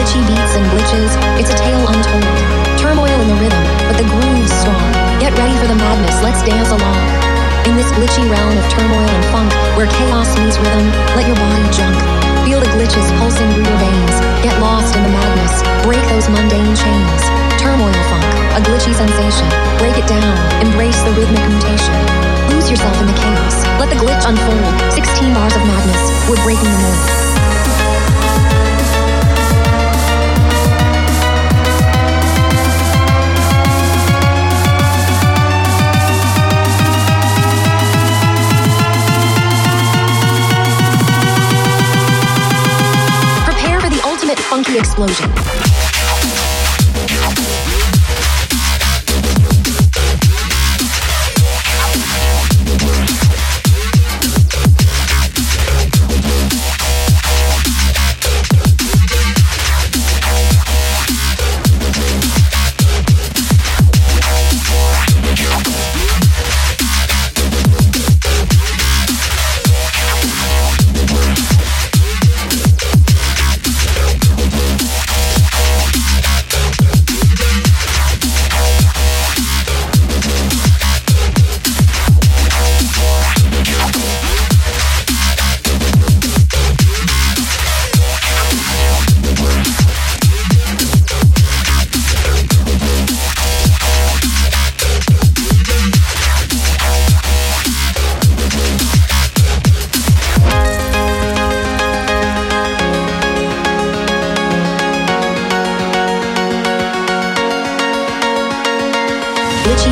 glitches, it's a tale untold. Turmoil in the rhythm, but the groove's strong. Get ready for the madness, let's dance along. In this glitchy realm of turmoil and funk, where chaos meets rhythm, let your body jump. Feel the glitches pulsing through your veins. Get lost in the madness, break those mundane chains. Turmoil funk, a glitchy sensation. Break it down, embrace the rhythmic mutation. Lose yourself in the chaos, let the glitch unfold. 16 bars of madness, we're breaking the mold. Funky explosion.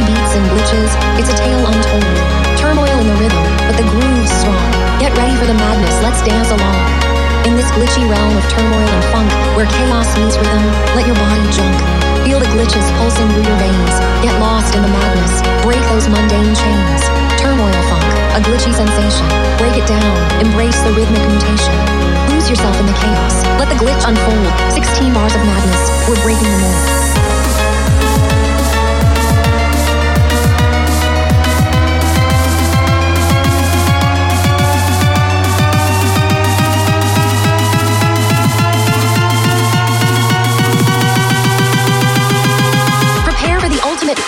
Beats and glitches, it's a tale untold. Turmoil in the rhythm, but the groove's strong. Get ready for the madness, let's dance along. In this glitchy realm of turmoil and funk, where chaos meets rhythm, let your body jump. Feel the glitches pulsing through your veins. Get lost in the madness, break those mundane chains. Turmoil funk, a glitchy sensation. Break it down, embrace the rhythmic mutation. Lose yourself in the chaos, let the glitch unfold. 16 bars of madness, we're breaking the mold.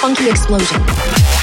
funky explosion.